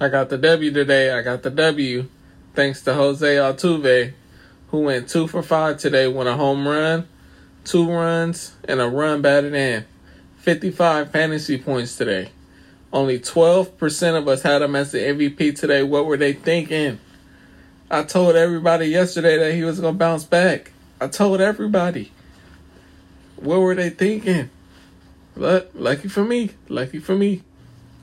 I got the W today. I got the W thanks to Jose Altuve, who went two for five today, won a home run, two runs, and a run batted in. 55 fantasy points today. Only 12% of us had him as the MVP today. What were they thinking? I told everybody yesterday that he was going to bounce back. I told everybody. What were they thinking? But lucky for me. Lucky for me.